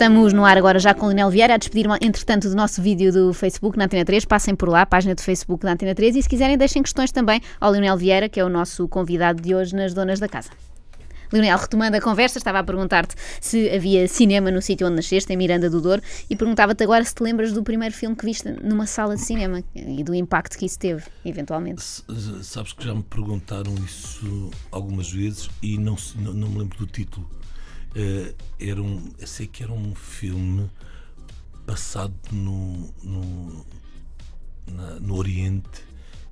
Estamos no ar agora já com o Leonel Vieira a despedir-me, entretanto, do nosso vídeo do Facebook na Antena 3. Passem por lá, a página do Facebook da Antena 3 e se quiserem deixem questões também ao Leonel Vieira, que é o nosso convidado de hoje nas Donas da Casa. Leonel, retomando a conversa, estava a perguntar-te se havia cinema no sítio onde nasceste, em Miranda do Douro, e perguntava-te agora se te lembras do primeiro filme que viste numa sala de cinema e do impacto que isso teve, eventualmente. Sabes que já me perguntaram isso algumas vezes e não, não, não me lembro do título. Uh, era um, eu sei que era um filme passado no, no, na, no Oriente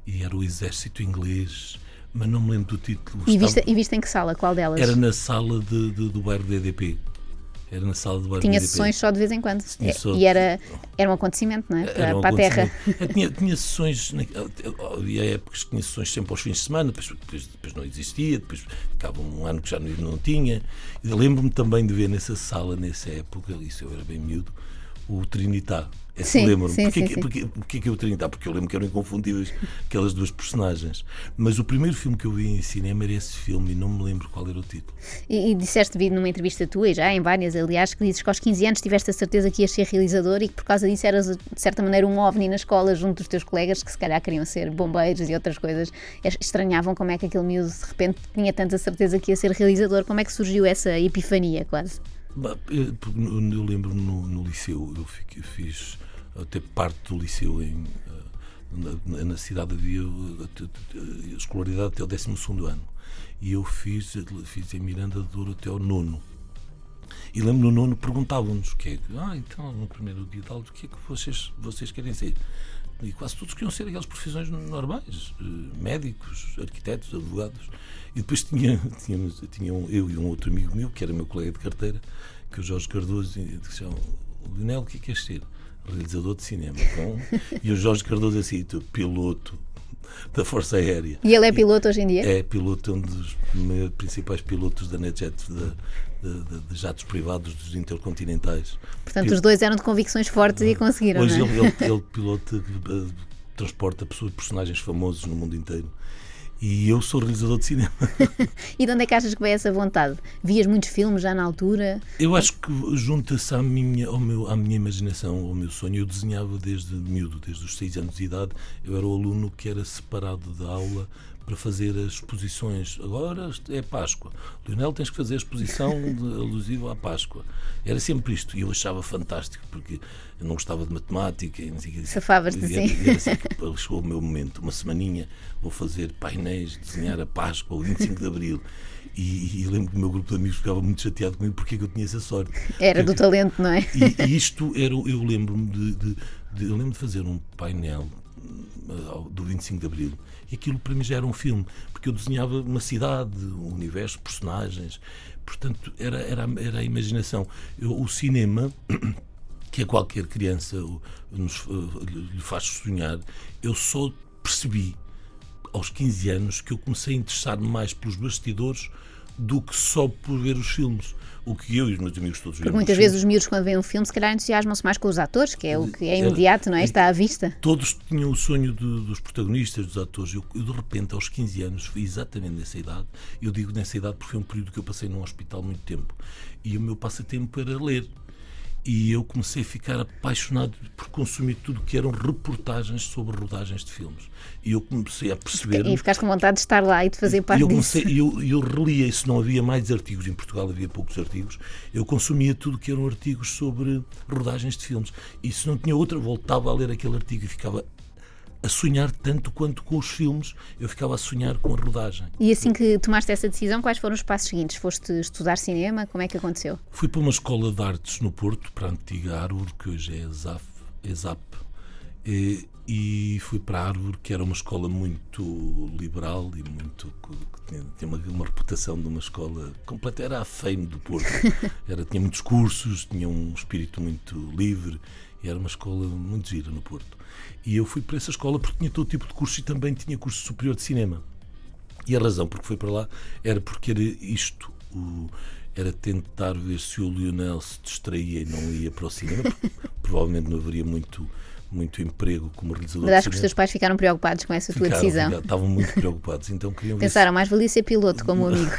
e era o exército inglês mas não me lembro do título. E viste, e viste em que sala? Qual delas? Era na sala de, de, do bairro DDP. Era na sala do bairro Tinha sessões só de vez em quando. É, e era, era um acontecimento, não é? Para, um para a terra. tinha, tinha sessões, havia épocas que tinha sessões sempre aos fins de semana, depois, depois, depois não existia, depois ficava um ano que já não, não tinha. Lembro-me também de ver nessa sala, nessa época, isso eu era bem miúdo, o Trinitar. É sim, lembro-me. Porquê, sim, porquê, porquê, que eu Trinitar? Porque eu lembro que eram inconfundíveis aquelas duas personagens. Mas o primeiro filme que eu vi em cinema era esse filme e não me lembro qual era o título. E, e disseste vir numa entrevista tua, e já em várias, aliás, que dizes que aos 15 anos tiveste a certeza que ias ser realizador e que por causa disso eras, de certa maneira, um ovni na escola junto dos teus colegas que se calhar queriam ser bombeiros e outras coisas. Estranhavam como é que aquele miúdo de repente tinha tanta certeza que ia ser realizador. Como é que surgiu essa epifania quase? Eu lembro-me no, no, liceu, eu fiz até parte do liceu em, eh, na, na cidade havia eh, escolaridade até o 12 ano. E eu fiz, fiz em Miranda de Douro até o nono. E lembro no nono perguntavam-nos o que é ah, então no primeiro dia de aula, o que é que vocês, vocês querem ser? E quase todos queriam ser aquelas profissões normais, eh, médicos, arquitetos, advogados. E depois tinha, tinha um, eu e um outro amigo meu, que era meu colega de carteira, que é o Jorge Cardoso, e disse, Lionel, o que é que queres ser? Realizador de cinema. E o Jorge Cardoso assim, piloto da Força Aérea. E ele é piloto hoje em dia? É piloto, um dos principais pilotos da NetJet, de, de, de, jatos privados dos intercontinentais. Portanto, os dois eram de convicções fortes e conseguiram. Hoje é? ele, ele, ele pilota, eh, transporta pessoas, personagens famosos no mundo inteiro. E eu sou realizador de cinema. e de onde é que achas que veio essa vontade? Vias muitos filmes já na altura? Eu acho que junta-se à minha, ao meu, à minha imaginação, ao meu sonho. Eu desenhava desde miúdo, desde os seis anos de idade. Eu era o aluno que era separado da aula para fazer as exposições. Agora é Páscoa. Leonel, tens que fazer a exposição alusiva à Páscoa. Era sempre isto. E eu achava fantástico, porque eu não gostava de matemática. Safavas-te assim. assim chegou o meu momento. Uma semaninha vou fazer painéis, desenhar a Páscoa, o 25 de Abril. E, e lembro que o meu grupo de amigos ficava muito chateado comigo porque é eu tinha essa sorte. Era do talento, não é? E, e isto era, eu lembro-me de, de, de, eu lembro de fazer um painel do 25 de Abril e aquilo para mim já era um filme, porque eu desenhava uma cidade, um universo, personagens. Portanto, era, era, era a imaginação. Eu, o cinema, que a qualquer criança nos, lhe faz sonhar, eu só percebi aos 15 anos que eu comecei a interessar-me mais pelos bastidores do que só por ver os filmes. O que eu e os meus amigos todos Porque muitas vezes os miúdos, quando veem um filme, se calhar entusiasmam-se mais com os atores, que é o que é imediato, não é? Está à vista. Todos tinham o sonho de, dos protagonistas, dos atores. Eu, eu, de repente, aos 15 anos, fui exatamente nessa idade. Eu digo nessa idade porque foi um período que eu passei num hospital muito tempo. E o meu passatempo era ler e eu comecei a ficar apaixonado por consumir tudo que eram reportagens sobre rodagens de filmes. E eu comecei a perceber. E ficaste com vontade de estar lá e de fazer parte eu comecei, disso. Eu, eu relia, e se não havia mais artigos, em Portugal havia poucos artigos, eu consumia tudo que eram artigos sobre rodagens de filmes. E se não tinha outra, voltava a ler aquele artigo e ficava a sonhar tanto quanto com os filmes, eu ficava a sonhar com a rodagem. E assim que tomaste essa decisão, quais foram os passos seguintes? Foste estudar cinema? Como é que aconteceu? Fui para uma escola de artes no Porto, para a antiga Árvore, que hoje é ESAP, e, e fui para a Árvore, que era uma escola muito liberal e muito que tinha, tinha uma, uma, reputação de uma escola completa, era a fame do Porto. Era, tinha muitos cursos, tinha um espírito muito livre e era uma escola muito gira no Porto. E eu fui para essa escola porque tinha todo tipo de curso e também tinha curso superior de cinema. E a razão porque fui para lá era porque era isto. O, era tentar ver se o Lionel se distraía e não ia para o cinema. provavelmente não haveria muito, muito emprego como realizador. Mas acho que os teus pais ficaram preocupados com essa ficaram, tua decisão. Ficaram, estavam muito preocupados, então queriam Pensaram, mais valia ser piloto como amigo.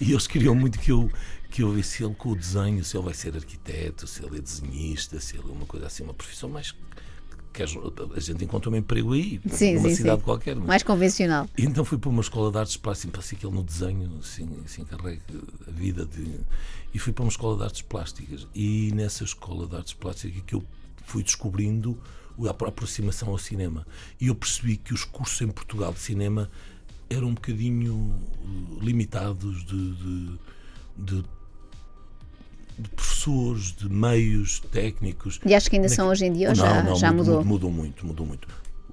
e eles queriam muito que eu que eu visse ele com o desenho, se ele vai ser arquiteto, se ele é desenhista, se ele é uma coisa assim, uma profissão mais que a gente encontra um emprego aí, sim, numa sim, cidade sim. qualquer. Mas... Mais convencional. E então fui para uma escola de artes plásticas, para que ele no desenho assim, assim carrega a vida de. E fui para uma escola de artes plásticas. E nessa escola de artes plásticas que eu fui descobrindo a aproximação ao cinema. E eu percebi que os cursos em Portugal de cinema eram um bocadinho limitados de, de, de de professores, de meios técnicos. E acho que ainda são hoje em dia, ou já, não, já mudou? Mudou muito, mudou muito.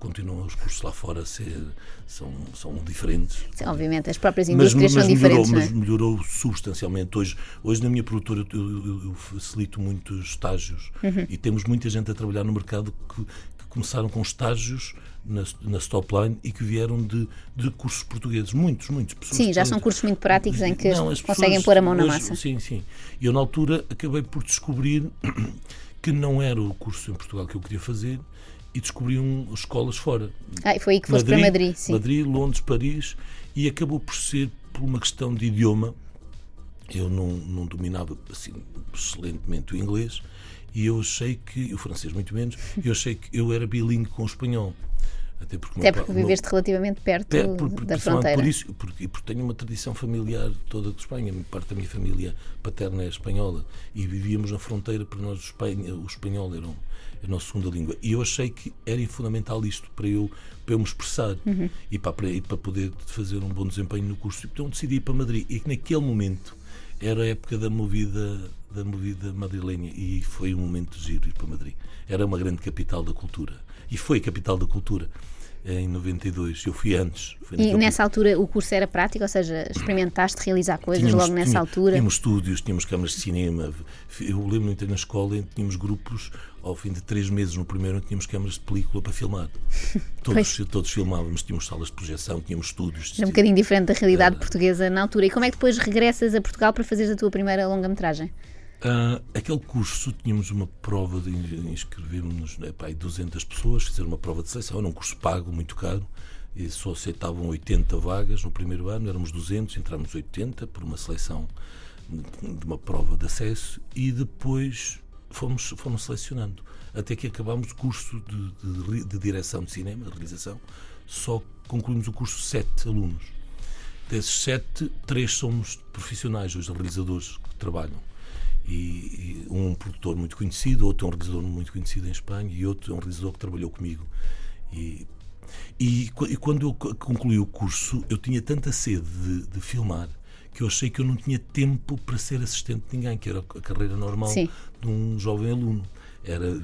Continuam os cursos lá fora a ser, são, são diferentes. Sim, obviamente, as próprias indústrias mas, mas são diferentes, melhorou, não é? Mas melhorou substancialmente. Hoje, hoje na minha produtora, eu, eu, eu facilito muitos estágios uhum. e temos muita gente a trabalhar no mercado que, que começaram com estágios na, na Stopline e que vieram de, de cursos portugueses. Muitos, muitos. Pessoas Sim, já são cursos muito práticos em que não, conseguem pôr a mão na hoje, massa. Sim, sim. E eu, na altura, acabei por descobrir que não era o curso em Portugal que eu queria fazer e descobri um, escolas fora. Ah, foi aí que foste para Madrid, sim. Madrid, Londres, Paris e acabou por ser por uma questão de idioma. Eu não, não dominava assim excelentemente o inglês e eu achei que, o francês muito menos, eu achei que eu era bilingue com o espanhol. Até porque, Até porque viveste meu, relativamente perto per, por, por, da fronteira. Por isso, porque, porque tenho uma tradição familiar toda de Espanha. Parte da minha família paterna é espanhola e vivíamos na fronteira, para nós o, Espanha, o espanhol era, um, a nossa segunda língua. E eu achei que era fundamental isto para eu, para eu me expressar uhum. e, para, e para poder fazer um bom desempenho no curso. Então decidi ir para Madrid. E que naquele momento era a época da movida da movida madrilenha e foi um momento de giro ir para Madrid. Era uma grande capital da cultura e foi capital da cultura em 92. Eu fui antes. Foi e nessa altura o curso era prático, ou seja, experimentaste realizar coisas tínhamos, logo nessa tinha, altura? Tínhamos estúdios, tínhamos câmaras de cinema. Eu lembro-me de ter na escola tínhamos grupos, ao fim de três meses no primeiro, tínhamos câmaras de película para filmar. Todos, todos filmávamos, tínhamos salas de projeção, tínhamos estúdios. Era um bocadinho diferente da realidade era. portuguesa na altura. E como é que depois regressas a Portugal para fazeres a tua primeira longa-metragem? Uh, aquele curso tínhamos uma prova de inscrevermos é, pá, 200 pessoas, fazer uma prova de seleção, era um curso pago muito caro e só aceitavam 80 vagas no primeiro ano, éramos 200, entramos 80 por uma seleção de uma prova de acesso e depois fomos, fomos selecionando até que acabámos o curso de, de, de direção de cinema, de realização, só concluímos o curso sete alunos. Desses sete, três somos profissionais, os realizadores que trabalham e, e, um produtor muito conhecido, outro é um realizador muito conhecido em Espanha e outro é um realizador que trabalhou comigo. E, e, e quando eu concluí o curso, eu tinha tanta sede de, de, filmar que eu achei que eu não tinha tempo para ser assistente de ninguém, que era a carreira normal Sim. de um jovem aluno. Era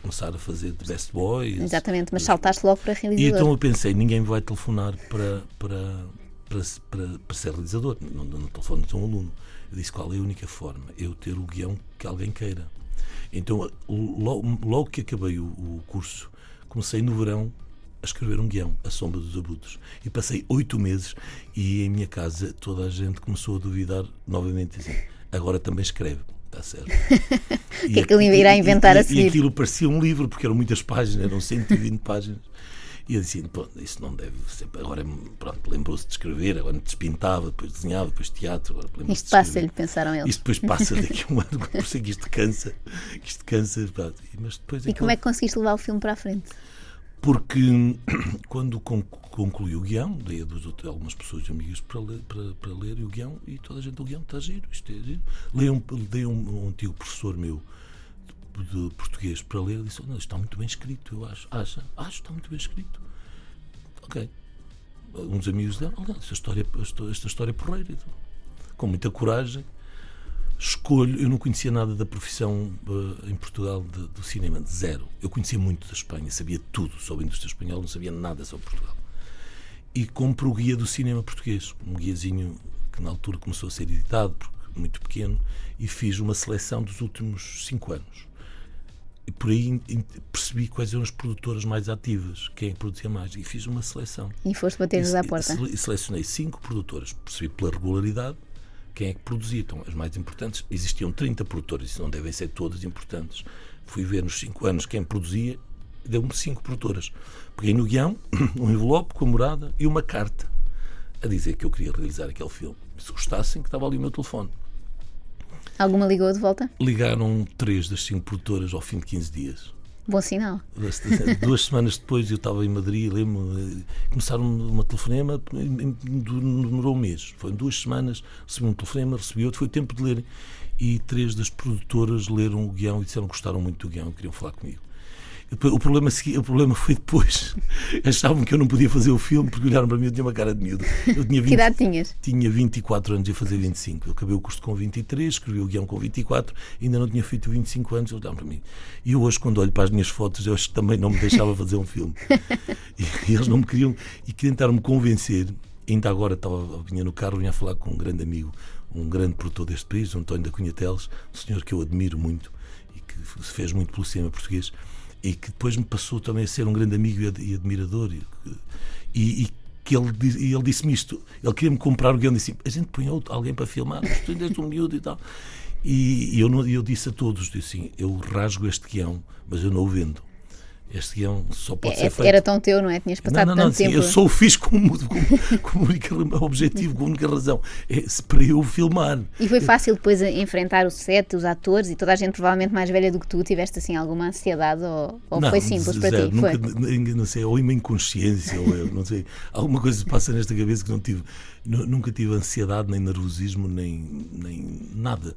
começar a fazer de best boy. Exatamente, mas saltaste logo para realizador. E então eu pensei, ninguém vai telefonar para, para, para, para, para ser realizador, não, não telefone a um aluno. Eu disse qual é a única forma? Eu ter o guião que alguém queira. Então, logo, logo que acabei o, o, curso, comecei no verão a escrever um guião, A Sombra dos Abutres. E passei oito meses e em minha casa toda a gente começou a duvidar novamente. Assim, agora também escreve. Está certo. O que é que ele irá inventar e, a seguir? E aquilo parecia um livro, porque eram muitas páginas, eram 120 páginas. E eu disse, pô, isso não deve ser. Agora, pronto, lembrou-se de escrever, agora despintava, depois desenhava, depois teatro. Agora isto passa-lhe, pensaram eles. Isto depois passa daqui a um ano, por isso é que isto cansa. Isto cansa. Mas depois e como é que conseguiste levar o filme para a frente? Porque quando concluí o guião, dei a algumas pessoas amigas para ler, para, para ler o guião e toda a gente, o guião está giro, isto é giro. Dei um, dei um, um antigo professor meu de português para ler, disse: oh, não, está muito bem escrito, eu acho. Acha? Acho, está muito bem escrito. Ok. Uns amigos deram, oh, esta história, esta história é porreira. Então, com muita coragem, escolho. Eu não conhecia nada da profissão uh, em Portugal de, do cinema, de zero. Eu conhecia muito da Espanha, sabia tudo sobre a indústria espanhola, não sabia nada sobre Portugal. E compro o guia do cinema português, um guiazinho que na altura começou a ser editado, muito pequeno, e fiz uma seleção dos últimos cinco anos e por aí percebi quais eram as produtoras mais ativas, quem é produzia mais, e fiz uma seleção. E foste bater-lhes à porta? E selecionei cinco produtoras, percebi pela regularidade quem é que produzia. Então, as mais importantes, existiam 30 produtoras, isso não devem ser todas importantes. Fui ver nos cinco anos quem produzia deu-me cinco produtoras. Peguei no guião, um envelope com a morada e uma carta a dizer que eu queria realizar aquele filme. Se gostassem, que estava ali o meu telefone. Alguma ligou de volta? Ligaram três das cinco produtoras ao fim de 15 dias. Bom sinal. Duas semanas depois eu estava em Madrid, lembro começaram uma telefonema, demorou um mês. Foi duas semanas, recebi um telefonema, recebi outro, foi tempo de ler. E três das produtoras leram o guião e disseram que gostaram muito do guião e queriam falar comigo. O problema, o problema foi depois. Achavam que eu não podia fazer o filme porque olharam para mim e eu tinha uma cara de miúdo. Eu tinha 20, que idade tinhas? Tinha 24 anos e ia fazer 25. Eu acabei o curso com 23, escrevi o guião com 24, ainda não tinha feito 25 anos, olharam para mim. E hoje, quando olho para as minhas fotos, eu acho que também não me deixava fazer um filme. E, e eles não me queriam, e tentaram-me convencer. Ainda agora estava, vinha no carro, vinha a falar com um grande amigo, um grande produtor deste país, António da Cunha Teles, um senhor que eu admiro muito e que se fez muito pelo cinema português e que depois me passou também a ser um grande amigo e admirador. E, e que ele, ele disse-me isto. Ele queria-me comprar o guião disse a gente põe alguém para filmar, tu ainda és um miúdo e tal. E, e eu, eu disse a todos, disse assim, eu rasgo este guião, mas eu não o vendo este guião só pode é, ser feito. Era tão teu, não é? Tinhas passado não, não, não, tanto sim, tempo. Eu só o fiz como, como, como único objetivo, como única razão. É para eu filmar. E foi fácil depois enfrentar o set, os atores e toda a gente provavelmente mais velha do que tu. Tiveste assim alguma ansiedade ou, ou não, foi simples para zero, ti? Nunca, foi? Não sei, ou uma inconsciência, ou eu, não sei. Alguma coisa passa nesta cabeça que não tive. Nunca tive ansiedade, nem nervosismo, nem, nem nada.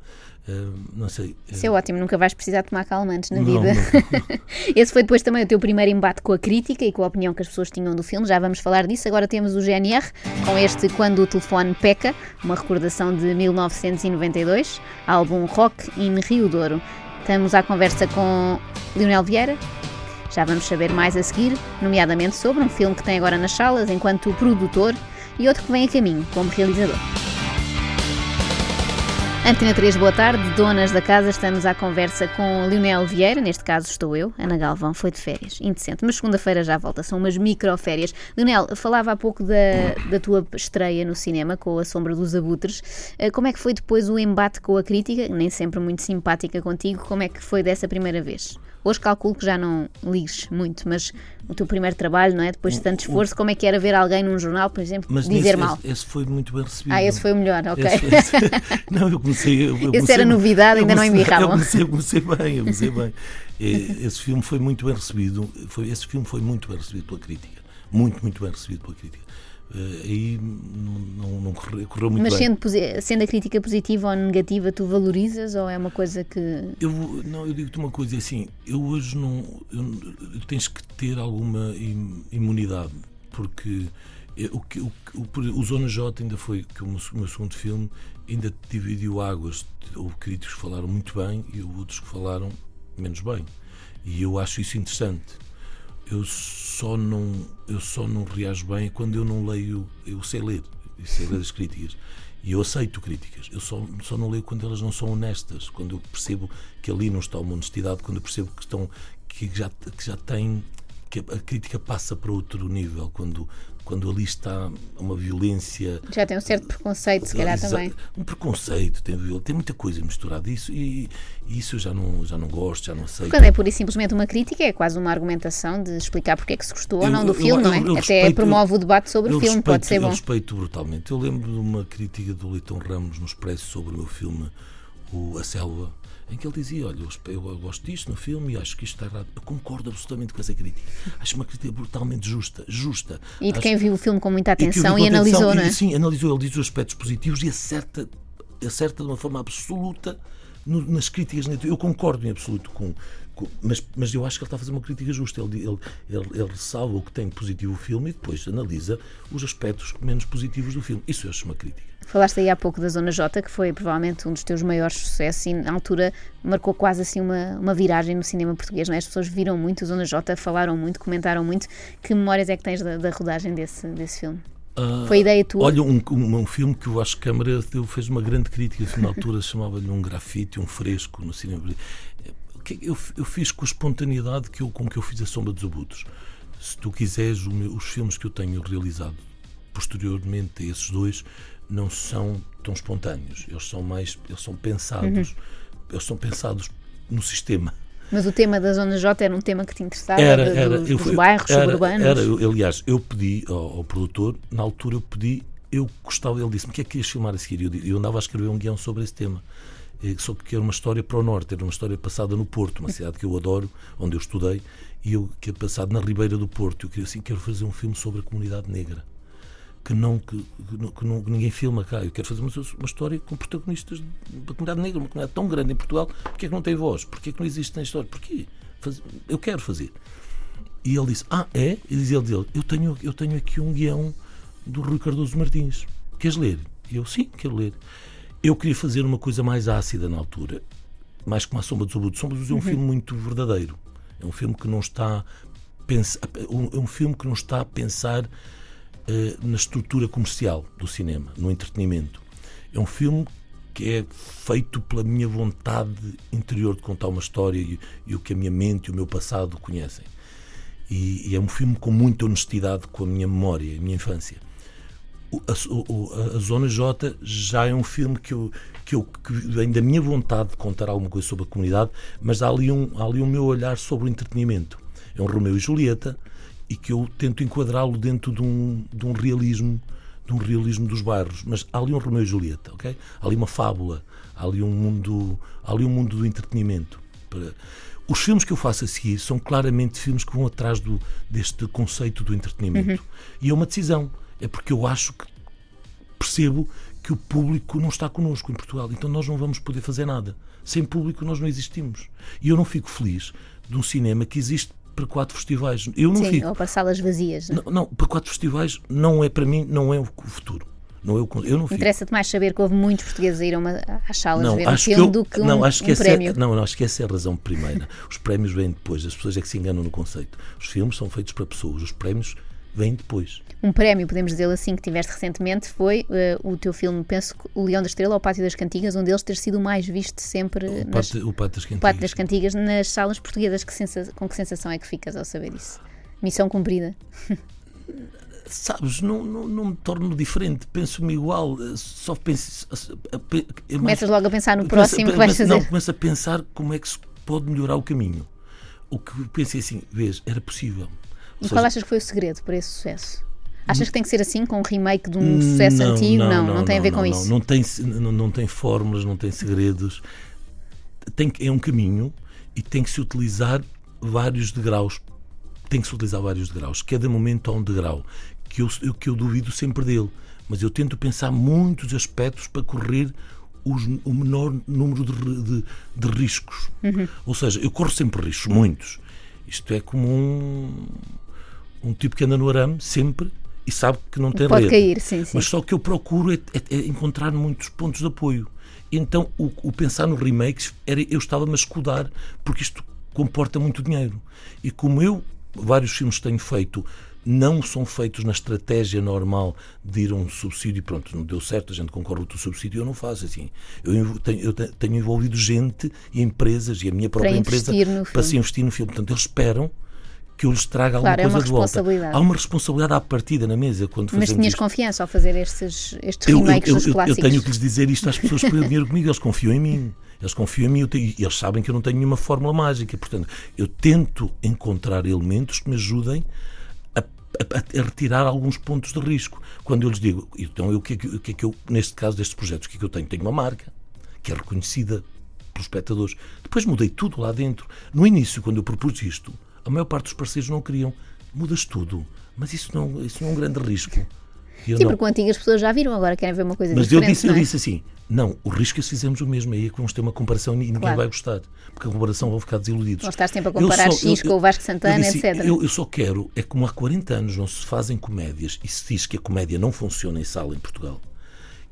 Uh, não sei. Isso é ótimo, nunca vais precisar tomar calmantes na não, vida. Não. Esse foi depois também o teu primeiro embate com a crítica e com a opinião que as pessoas tinham do filme, já vamos falar disso. Agora temos o GNR com este Quando o Telefone Peca, uma recordação de 1992, álbum Rock in Rio Douro. Estamos à conversa com Lionel Vieira. Já vamos saber mais a seguir, nomeadamente sobre um filme que tem agora nas salas enquanto produtor e outro que vem a caminho como realizador. Antena 3, boa tarde. Donas da casa, estamos à conversa com Lionel Vieira, neste caso estou eu, Ana Galvão foi de férias, indecente, mas segunda-feira já volta, são umas micro-férias. Lionel, falava há pouco da, da tua estreia no cinema com A Sombra dos Abutres. Eh, como é que foi depois o embate com a crítica, nem sempre muito simpática contigo, como é que foi dessa primeira vez? Hoje calculo que já não ligues muito, mas o teu primeiro trabalho, não é? Depois de tanto esforço, como é que era ver alguém num jornal, por exemplo, mas dizer esse, mal? Esse, foi muito bem recebido. Ah, esse foi o melhor, ok. Esse, esse, não, eu comecei. Eu, eu era novidade, ainda comecei, não embirravam. Eu comecei, comecei bem, eu comecei bem. Esse filme foi muito bem recebido. Foi, esse filme foi muito bem recebido pela crítica. Muito, muito bem recebido pela crítica. Uh, aí não, não, não correu, correu, muito Mas bem. Mas sendo, sendo a crítica positiva ou negativa, tu valorizas ou é uma coisa que. Eu, não, eu digo-te uma coisa assim: eu hoje não. Eu, tens que ter alguma imunidade, porque o, o, o, o Zona J ainda foi, que o meu, meu segundo filme, ainda dividiu águas. Houve críticos que falaram muito bem e outros que falaram menos bem. E eu acho isso interessante eu só não eu só não reajo bem quando eu não leio eu sei ler eu sei ler as críticas e eu aceito críticas eu só só não leio quando elas não são honestas quando eu percebo que ali não está uma honestidade quando eu percebo que estão que já que já tem que a crítica passa para outro nível quando quando ali está uma violência. Já tem um certo preconceito, se calhar também. Um preconceito, tem, tem muita coisa misturada. Isso, e, e, isso eu já não, já não gosto, já não aceito. Quando é pura e simplesmente uma crítica, é quase uma argumentação de explicar porque é que se gostou eu, ou não do eu, filme, eu, não é? Até respeito, promove o debate sobre o filme, respeito, pode ser bom. Eu respeito brutalmente. Eu lembro de uma crítica do Leitão Ramos no Expresso sobre o meu filme o, A Selva em que ele dizia: Olha, eu, gosto disto no filme e acho que isto está errado. Eu concordo absolutamente com essa crítica. Acho uma crítica brutalmente justa. justa. E de acho, quem viu o filme com muita atenção e, e analisou, atenção, não é? E, sim, analisou. Ele diz os aspectos positivos e acerta, acerta de uma forma absoluta nas críticas. Eu concordo em absoluto com, mas, mas eu acho que ele está a fazer uma crítica justa. Ele, ele, ele, ele ressalva o que tem positivo o filme e depois analisa os aspectos menos positivos do filme. Isso eu acho uma crítica. Falaste aí há pouco da Zona J, que foi provavelmente um dos teus maiores sucessos e na altura marcou quase assim uma, uma viragem no cinema português. Não é? As pessoas viram muito a Zona J, falaram muito, comentaram muito. Que memórias é que tens da, da rodagem desse, desse filme? Uh, Foi ideia tua? Olha, um, um, um, filme que eu acho que a Câmara fez uma grande crítica, na altura chamava-lhe um grafite, um fresco no cinema eu, eu fiz com a espontaneidade que eu, com que eu fiz a Sombra dos Abutres. Se tu quiseres, meu, os filmes que eu tenho realizado posteriormente a esses dois não são tão espontâneos. Eles são mais, eles são pensados, uhum. eles são pensados no sistema. Mas o tema da Zona J era um tema que te interessava, Era, era. dos, eu dos bairros era, suburbanos? Era, eu- aliás, eu pedi ao, ao produtor, na altura eu pedi, eu gostava, ele disse-me o que é que querias filmar a seguir? Eu, eu andava a escrever um guião sobre esse tema. Eh, Só que era uma história para o norte, era uma história passada no Porto, uma cidade que eu adoro, onde eu estudei, e eu que é passado na Ribeira do Porto. Eu queria assim, quero fazer um filme sobre a comunidade negra. Que não, que, que não- que ninguém filma cá. Eu quero fazer uma, uma história com protagonistas da comunidade negra, uma comunidade tão grande em Portugal. Porquê é que não tem voz? Porquê é que não existe na história? Porquê? Faz- eu quero fazer. E ele disse: Ah, é? E dizia ele eu tenho, eu tenho aqui um guião do Rui Cardoso Martins. Queres ler? E eu: Sim, quero ler. Eu queria fazer uma coisa mais ácida na altura, mais como a Sombra dos Abutres. Sombra dos Abutres é um filme muito verdadeiro. É um filme que não está. a pensa- É um filme que não está a pensar eh, na estrutura comercial do cinema, no entretenimento. É um filme que é feito pela minha vontade interior de contar uma história e, e o que a minha mente e o meu passado conhecem. E, e é um filme com muita honestidade com a minha memória, a minha infância. A, a- a Zona J já é um filme que, eu, que, eu, que vem da minha vontade de contar alguma coisa sobre a comunidade, mas há ali um, há ali um meu olhar sobre o entretenimento. É um Romeu e Julieta e que eu tento enquadrá-lo dentro de um, de um realismo de um realismo dos bairros, mas há ali um Romeu e Julieta, ok? Há ali uma fábula, há ali um mundo, há ali um mundo do entretenimento. Os filmes que eu faço a seguir são claramente filmes que vão atrás do, deste conceito do entretenimento. E é uma decisão. É porque eu acho que percebo que o público não está connosco em Portugal. Então nós não vamos poder fazer nada. Sem público nós não existimos. E eu não fico feliz de um cinema que existe para quatro festivais. Eu não Sim, fico. ou para salas vazias. não é? Não, para quatro festivais não é para mim, não é o futuro. Não é con- eu não. Interessa-te mais saber que houve muitos portugueses a ir a uma, às salas Não, ver um filme eu, do que um, não, acho que um essa prémio. É, não, não, acho que essa é a razão primeira. Os prémios vêm depois, as pessoas é que se enganam no conceito. Os filmes são feitos para pessoas, os prémios vêm depois. Um prémio, podemos dizer assim, que tiveste recentemente foi eh, o teu filme, penso O Leão da Estrela ou O Pátio das Cantigas, um deles ter sido o mais visto sempre O nas, Pato, o Pato das o Cantigas. Pátio das Cantigas nas salas portuguesas. Que sensa- com que sensação é que ficas ao saber isso? Missão cumprida. Sabes, não, não, não me torno diferente, penso-me igual, eh, só penso. eh, é mais- Começas logo a pensar no próximo que vais fazer. Não, começo a pensar como é que se pode melhorar o caminho. O que pensei assim, vês, era possível. Ou seja, qual achas que foi o segredo para esse sucesso? Achas que tem que ser assim, com um remake de um sucesso antigo? Não, não, tem a ver com não, isso. Não tem, não, não tem fórmulas, não tem segredos. Tem, é um caminho e tem que se utilizar vários degraus. Tem que se utilizar vários degraus. Cada momento há um degrau que eu, eu- que eu duvido sempre dele. Mas eu tento pensar muitos aspectos para correr os- o menor número de, de- de riscos. Uhum. Ou seja, eu corro sempre riscos, muitos. Isto é como um, um tipo que anda no arame sempre e sabe que não tem Pode rede. cair, sim, sim. Mas só que eu procuro é, é- é encontrar muitos pontos de apoio. Então, o, o pensar no remakes, era, eu estava-me a escudar, porque isto comporta muito dinheiro. E como eu, vários filmes tenho feito, não são feitos na estratégia normal de ir a um subsídio, pronto, não deu certo, a gente concorre com o subsídio, eu não faço assim. Eu, tenho, eu te- tenho envolvido gente e empresas, e a minha própria empresa, investir no para filme. se investir no filme. Portanto, eles esperam que eu lhes traga Claro, é alguma coisa de volta. Há uma responsabilidade à partida na mesa quando Mas tinhas isto. confiança ao fazer estes, estes Eu, eu, remakes eu, dos eu- eu clássicos? tenho que lhes dizer isto às pessoas que põem o dinheiro comigo, eles confiam em mim. Eles confiam em mim eu tenho- e eles sabem que eu não tenho nenhuma fórmula mágica. Portanto, eu tento encontrar elementos que me ajudem a, a- a retirar alguns pontos de risco. Quando eu lhes digo, então eu, o, que é que é que eu, neste caso destes projetos, o que é que eu tenho? Tenho uma marca que é reconhecida pelos espectadores. Depois mudei tudo lá dentro. No início, quando eu propus isto, a maior parte dos parceiros não queriam. Mudas tudo. Mas isso não, isso não é um grande risco. Eu Sim, não. porque o antigo as pessoas já viram, agora querem ver uma coisa Mas eu diferente. disse, eu não é? disse assim: não, o risco é se fizermos o mesmo, aí é que vamos ter uma comparação e ninguém Claro. vai gostar, porque a comparação vão ficar desiludidos. Vão estar sempre a Eu comparar só- X eu- com o Vasco Santana, eu disse, etc. Eu, eu só quero, é como há 40 anos não se fazem comédias e se diz que a comédia não funciona em sala em Portugal.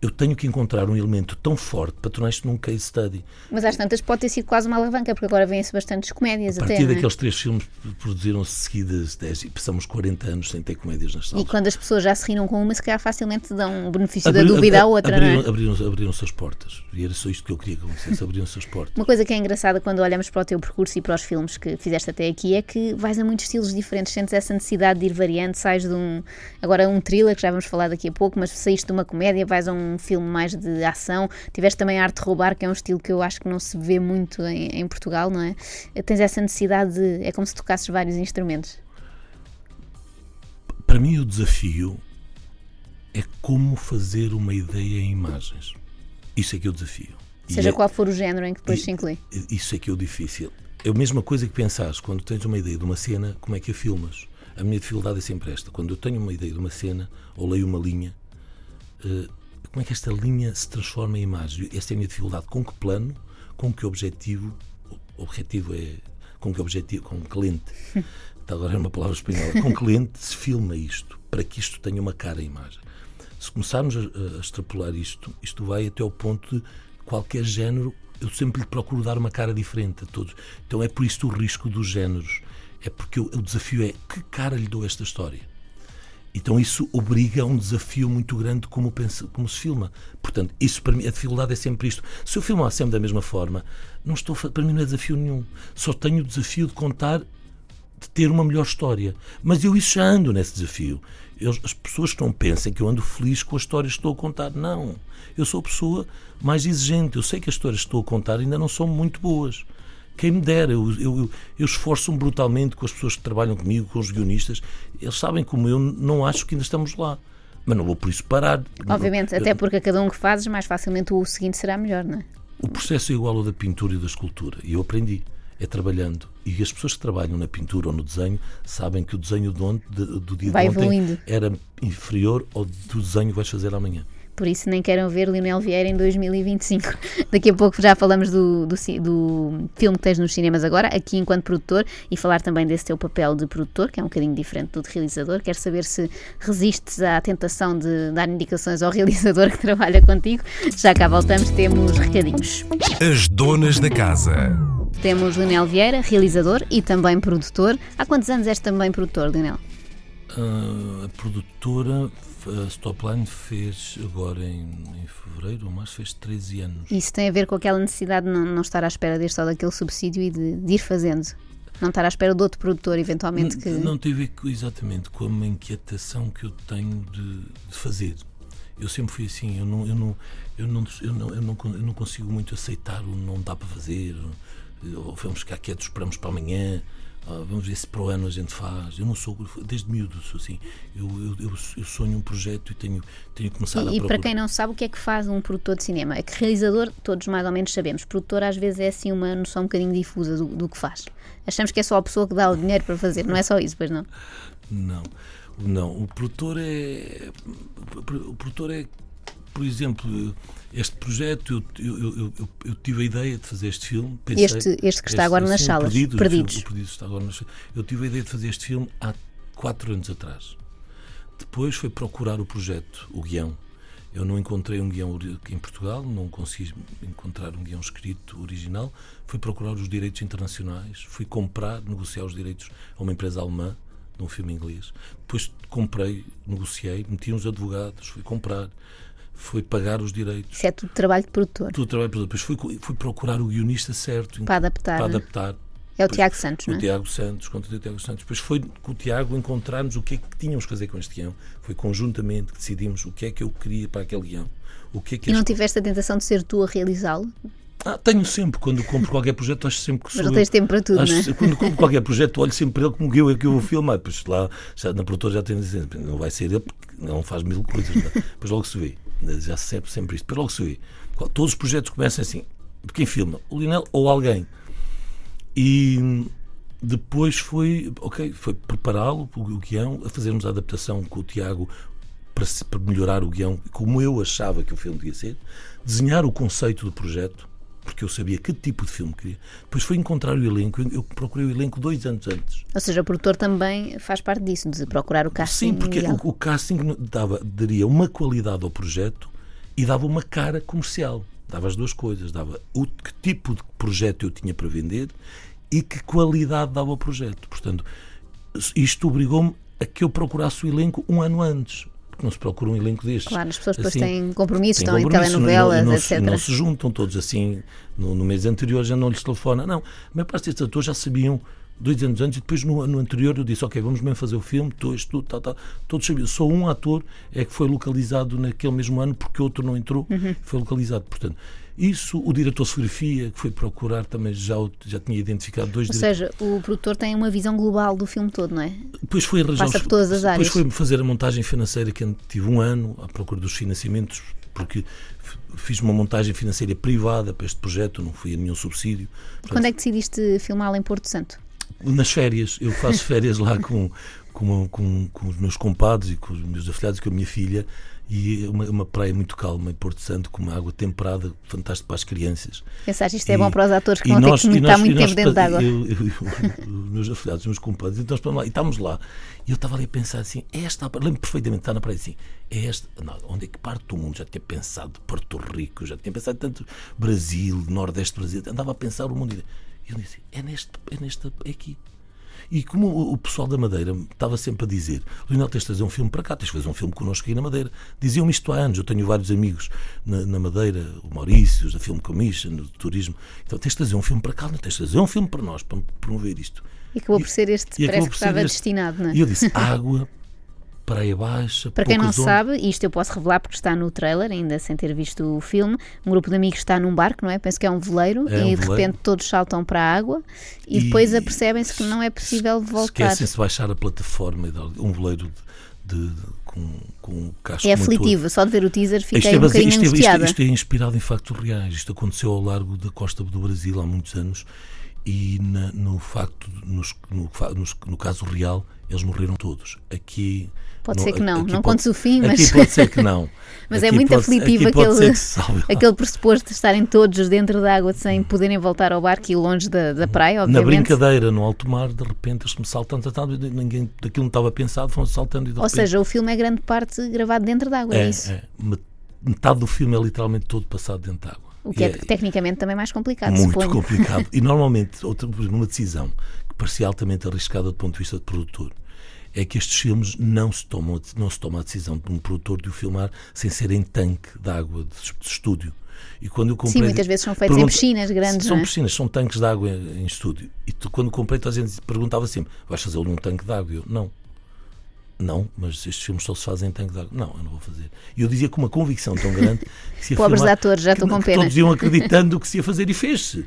Eu tenho que encontrar um elemento tão forte para tornar isto num case study. Mas às tantas pode ter sido quase uma alavanca, porque agora vêm-se bastantes comédias A até. partir não é? daqueles três filmes produziram-se seguidas 10 e passamos 40 anos sem ter comédias nas E salas. quando as pessoas já se riram com uma, se calhar facilmente dão o benefício da dúvida à outra, abriram, não é? abriram, abriram-se as portas. E era só isto que eu queria que acontecesse: abriram-se as portas. Uma coisa que é engraçada quando olhamos para o teu percurso e para os filmes que fizeste até aqui é que vais a muitos estilos diferentes, sentes essa necessidade de ir variando, sais de um, agora um thriller, que já vamos falar daqui a pouco, mas saíste de uma comédia, vais a um um filme mais de ação. Tiveste também a Arte de Roubar, que é um estilo que eu acho que não se vê muito em, em Portugal, não é? Tens essa necessidade de. É como se tocasses vários instrumentos. Para mim, o desafio é como fazer uma ideia em imagens. Isso é que é o desafio. Seja é, qual for o género em que depois e, se inclui. Isso é que é o difícil. É a mesma coisa que pensares quando tens uma ideia de uma cena, como é que a filmas? A minha dificuldade é sempre esta. Quando eu tenho uma ideia de uma cena ou leio uma linha, uh, como é que esta linha se transforma em imagem? Esta é a minha dificuldade. Com que plano, com que objetivo, o objetivo é com que objetivo, com que lente, agora é uma palavra espanhola, com que lente se filma isto, para que isto tenha uma cara em imagem. Se começarmos a, a extrapolar isto, isto vai até ao ponto de qualquer género, eu sempre lhe procuro dar uma cara diferente a todos. Então é por isso o risco dos géneros. É porque o, o desafio é que cara lhe dou esta história? Então isso obriga a um desafio muito grande como, como se filma. Portanto, isso para mim, a dificuldade é sempre isto. Se eu filmar sempre da mesma forma, não estou, para mim não é desafio nenhum. Só tenho o desafio de contar, de ter uma melhor história. Mas eu isso já ando nesse desafio. Eu, as pessoas que não pensem que eu ando feliz com as histórias que estou a contar. Não. Eu sou a pessoa mais exigente. Eu sei que as histórias que estou a contar ainda não são muito boas. Quem me dera, eu, eu, eu esforço-me brutalmente com as pessoas que trabalham comigo, com os guionistas. Eles sabem como eu não acho que ainda estamos lá. Mas não vou por isso parar. Obviamente, eu, até porque a cada um que fazes, mais facilmente o seguinte será melhor, não é? O processo é igual ao da pintura e da escultura. E eu aprendi. É trabalhando. E as pessoas que trabalham na pintura ou no desenho sabem que o desenho do, ontem, do dia Vai de ontem evoluindo. era inferior ao do desenho que vais fazer amanhã por isso nem queiram ver Lionel Vieira em 2025. Daqui a pouco já falamos do, do, do, filme que tens nos cinemas agora, aqui enquanto produtor, e falar também desse teu papel de produtor, que é um bocadinho diferente do de realizador. Quero saber se resistes à tentação de dar indicações ao realizador que trabalha contigo. Já cá voltamos, temos recadinhos. As donas da casa. Temos Lionel Vieira, realizador e também produtor. Há quantos anos és também produtor, Lionel? Uh, a produtora a Stopline fez agora em, em fevereiro ou março, fez 13 anos. Isso tem a ver com aquela necessidade de não, não estar à espera deste ou daquele subsídio e de, de, ir fazendo? Não estar à espera de outro produtor, eventualmente? Que... Não, tem a ver exatamente com a inquietação que eu tenho de, de fazer. Eu sempre fui assim, eu não, eu, não, eu, não, eu, não, eu, não, eu não consigo muito aceitar o não dá para fazer, ou vamos ficar quietos, esperamos para amanhã. Ah, vamos ver se para o ano a gente faz. Eu não sou, desde miúdo sou assim. Eu, eu, eu, sonho um projeto e tenho, tenho que começar e, a E para quem não sabe, o que é que faz um produtor de cinema? É que realizador, todos mais ou menos sabemos. Produtor às vezes é assim uma noção um bocadinho difusa do, do que faz. Achamos que é só a pessoa que dá o dinheiro para fazer, não é só isso, pois não? Não, não. O produtor é. O produtor é por exemplo, este projeto, eu, eu, eu, eu, tive a ideia de fazer este filme. Pensei, este, este que está este, agora nas salas, Perdidos. perdidos. Perdidos está agora nas, eu tive a ideia de fazer este filme há quatro anos atrás. Depois foi procurar o projeto, o guião. Eu não encontrei um guião em Portugal, não consegui encontrar um guião escrito original. Fui procurar os direitos internacionais, fui comprar, negociar os direitos a uma empresa alemã de um filme inglês. Depois comprei, negociei, meti uns advogados, fui comprar, foi pagar os direitos. Isso é tudo trabalho de produtor. Tudo trabalho de produtor. Depois fui, fui procurar o guionista certo. Para adaptar. Para adaptar. É o Tiago Santos, não é? O Tiago Santos, contra o Tiago Santos. Depois foi com o Tiago encontrarmos o que é que tínhamos que fazer com este guião. Foi conjuntamente que decidimos o que é que eu queria para aquele guião. O que é que e não tiveste a tentação de ser tu a realizá-lo? Ah, tenho sempre, quando compro qualquer projeto, acho sempre que sou. Mas não tens tempo para tudo, acho, não é? Quando compro qualquer projeto, olho sempre para ele como eu é que eu vou filmar. Pois lá, já, na produtora já tem dizer, não vai ser ele, porque não faz mil coisas. Não. É? Depois logo se vê. Já se sempre, sempre isto. Logo se vê. Todos os projetos começam assim. De quem filma? O Linel ou alguém. E depois foi, ok, foi prepará-lo, o guião, a fazermos a adaptação com o Tiago para melhorar o guião, como eu achava que o filme devia ser, desenhar o conceito do projeto porque eu sabia que tipo de filme queria. Depois foi encontrar o elenco, eu procurei o elenco dois anos antes. Ou seja, o produtor também faz parte disso, de procurar o casting. Sim, porque o, o, casting dava, daria uma qualidade ao projeto e dava uma cara comercial. Dava as duas coisas, dava o que tipo de projeto eu tinha para vender e que qualidade dava ao projeto. Portanto, isto obrigou-me a que eu procurasse o elenco um ano antes porque não se procura um elenco destes. Claro, as pessoas depois assim, têm compromissos, têm estão em telenovelas, não, não, etc. Não se juntam todos assim, no, no mês anterior já não lhes telefona. Não, a maior parte destes atores já sabiam dois anos antes, e depois no, no anterior eu disse, ok, vamos mesmo fazer o filme, estou, isto, tal, tal. Todos sabiam. Só um ator é que foi localizado naquele mesmo ano, porque outro não entrou, Uhum. foi localizado. Portanto, isso, o diretor de fotografia, que foi procurar, também já, já tinha identificado dois Ou diretores. seja, o produtor tem uma visão global do filme todo, não é? Depois foi arranjar Passa por todas as áreas. Depois foi fazer a montagem financeira que tive um ano à procura dos financiamentos, porque fiz uma montagem financeira privada para este projeto, não fui a nenhum subsídio. Quando é que decidiste filmá-lo em Porto Santo? Nas férias, eu faço férias lá com, com, com, com os meus compadres e com os meus afilhados e com a minha filha. E é uma, uma praia muito calma em Porto Santo, com uma água temperada, fantástico para as crianças. Pensaste isto é E- bom para os atores que vão nós- ter que estar muito nós tempo dentro d'água. eu- eu- eu- Os meus afilhados, os meus compadres, então, nós lá, e estávamos lá. E eu estava ali a pensar assim: é esta, lembro perfeitamente estar na praia assim, é esta, não, onde é que parte do mundo? Já tinha pensado Porto Rico, já tinha pensado tanto Brasil, Nordeste Brasil, andava a pensar o mundo. E eu disse: é neste, é neste, é aqui. E como o- pessoal da Madeira estava sempre a dizer, Leonel, tens de fazer um filme para cá, tens de fazer um filme connosco aqui na Madeira. Diziam-me isto há anos, eu tenho vários amigos na, na Madeira, o Maurício, da Film Commission, do turismo. Então tens de fazer um filme para cá, não tens de fazer um filme para nós, para promover isto. E acabou por ser este, E parece que estava este. destinado, não é? E eu disse, água, praia baixa, Para quem não ondas. sabe, isto eu posso revelar porque está no trailer, ainda sem ter visto o filme. Um grupo de amigos está num barco, não é? Penso que é um veleiro, É um e de veleiro. repente todos saltam para a água e, E depois apercebem-se que não é possível voltar. Esquecem-se de baixar a plataforma, um veleiro de, de- de- com, com um casco É muito aflitivo, só de ver o teaser Isto fiquei é, um bocadinho isto, é, isto, é, isto é inspirado em factos reais. Isto aconteceu ao largo da costa do Brasil há muitos anos e na- no facto, nos- no, no caso real, eles morreram todos. Aqui Pode no- ser que não, não pode- contes o fim, mas- Aqui pode ser que não. Mas é Aqui muito pode- aflitivo aquele-. Aquele pressuposto de estarem todos dentro da água sem poderem voltar ao barco e longe da, da praia, Na obviamente. brincadeira, no alto mar, de repente eles me saltam, saltam, e ninguém daquilo não estava pensado, foram saltando e de Ou repente, seja, o filme é grande parte gravado dentro da água, é, é, isso. é, met- metade do filme é literalmente todo passado dentro de água. O que E é, tecnicamente também mais complicado, muito complicado. E normalmente, outra, uma decisão parecia altamente arriscada do ponto de vista de produtor é que estes filmes não se tomam, não se toma a decisão de um produtor de o filmar sem ser em tanque de água de, estúdio. E quando eu comprei, Sim, muitas vezes são feitos em piscinas grandes, São é? piscinas, são tanques de água em, em estúdio. E tu, quando comprei, toda a gente perguntava sempre: vais fazê-lo num tanque de água? Eu, não. Não, mas estes filmes só se fazem em tanque de água. Não, eu não vou fazer. E eu dizia com uma convicção tão grande que se ia Pobres filmar- atores, já estou com pena. Todos iam acreditando que se ia fazer e fez-se.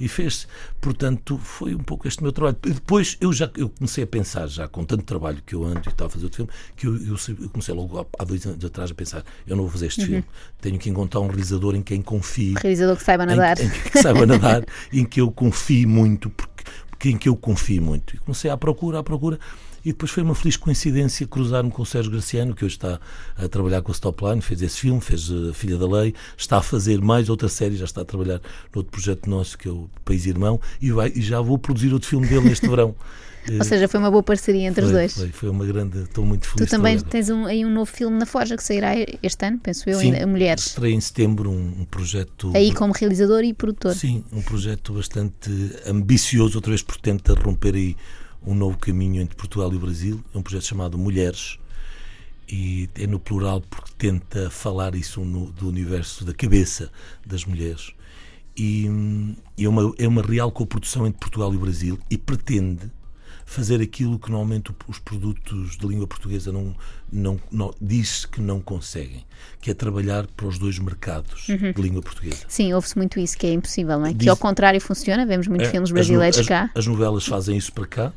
E fez-se. Portanto, foi um pouco este meu trabalho. E depois eu já eu comecei a pensar, já com tanto trabalho que eu ando e estava a fazer outro filme, que eu, eu, eu comecei logo há, dois anos atrás a pensar: eu não vou fazer Uhum. este filme. Tenho que encontrar um realizador em quem confie Realizador que saiba em, nadar. em que saiba nadar, em que eu confio muito, porque, porque em que eu confio muito. E comecei à procura, à procura, e depois foi uma feliz coincidência cruzar-me com o Sérgio Graciano, que hoje está a trabalhar com a Stopline, fez esse filme, fez a Filha da Lei, está a fazer mais outra série, já está a trabalhar noutro projeto nosso, que é o País Irmão, e, vai, e já vou produzir outro filme dele neste verão. Ou seja, foi uma boa parceria entre os foi, dois. Foi, foi uma grande. Estou muito Tu feliz. de também tens um, aí um novo filme na Forja que sairá este ano, penso eu, Sim, ainda, Mulheres. Estreia em setembro um, um projeto. Aí como realizador e produtor. Sim, um projeto bastante ambicioso, outra vez porque tenta romper aí um novo caminho entre Portugal e o Brasil. É um projeto chamado Mulheres e é no plural porque tenta falar isso no- do universo da cabeça das mulheres. E, e é, uma, é uma real coprodução entre Portugal e o Brasil e pretende fazer aquilo que normalmente os produtos de língua portuguesa não, não, não diz que não conseguem, que é trabalhar para os dois mercados de língua portuguesa. Sim, ouve-se muito isso, que é impossível, não é? Que Diz- ao contrário funciona, vemos muitos É, filmes as brasileiros as, cá. As novelas fazem isso para cá,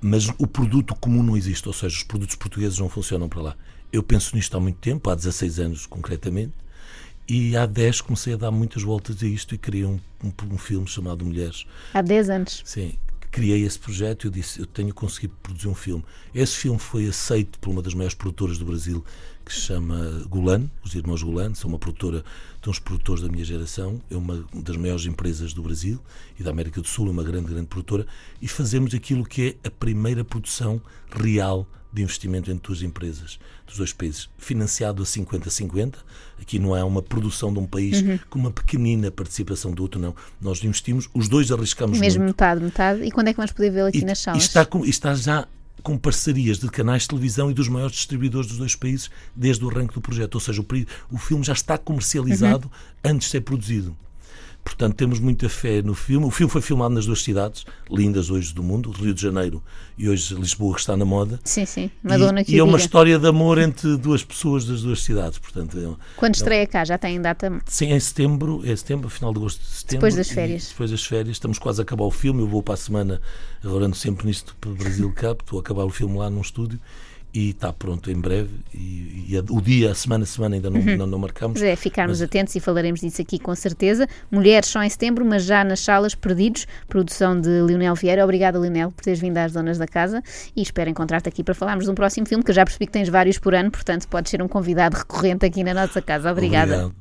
mas o produto comum não existe, ou seja, os produtos portugueses não funcionam para lá. Eu penso nisto há muito tempo, há 16 anos concretamente, e há 10 comecei a dar muitas voltas a isto e criei um, um, um filme chamado Mulheres. Há 10 anos. Sim, criei esse projeto e eu disse, eu tenho conseguido produzir um filme. Esse filme foi aceito por uma das maiores produtoras do Brasil, que se chama Gulan, os irmãos Gulan, são uma produtora, são os produtores da minha geração, é uma das maiores empresas do Brasil e da América do Sul, é uma grande, grande produtora, e fazemos aquilo que é a primeira produção real de investimento entre duas empresas dos dois países, financiado a 50-50. Aqui não é uma produção de um país com uma pequenina participação do outro, não. Nós investimos, os dois arriscamos Mesmo muito. metade, metade. E quando é que vamos poder vê-lo aqui E, nas salas? está, com- está já com parcerias de canais de televisão e dos maiores distribuidores dos dois países desde o arranque do projeto. Ou seja, o, o filme já está comercializado Uhum. antes de ser produzido. Portanto, temos muita fé no filme. O filme foi filmado nas duas cidades, lindas hoje do mundo, Rio de Janeiro e hoje Lisboa, que está na moda. Sim, sim. Madonna e, que e é uma história de amor entre duas pessoas das duas cidades. Portanto, é, Quando estreia cá, já tem data. Sim, em setembro, é setembro, final de agosto de setembro. Depois das férias. Depois das férias, estamos quase a acabar o filme. Eu vou para a semana, agora ando sempre nisto para o Brasil Cup, estou a acabar o filme lá num estúdio e está pronto em breve. E, e a- o dia, a semana, a semana ainda não, não, não marcamos. É ficarmos Mas- atentos e falaremos disso aqui com certeza. Mulheres só em setembro, mas já nas salas perdidos. Produção de Leonel Vieira. Obrigada, Leonel, por teres vindo às Donas da Casa e espero encontrar-te aqui para falarmos de um próximo filme, que eu já percebi que tens vários por ano, portanto podes ser um convidado recorrente aqui na nossa casa. Obrigada. Obrigado.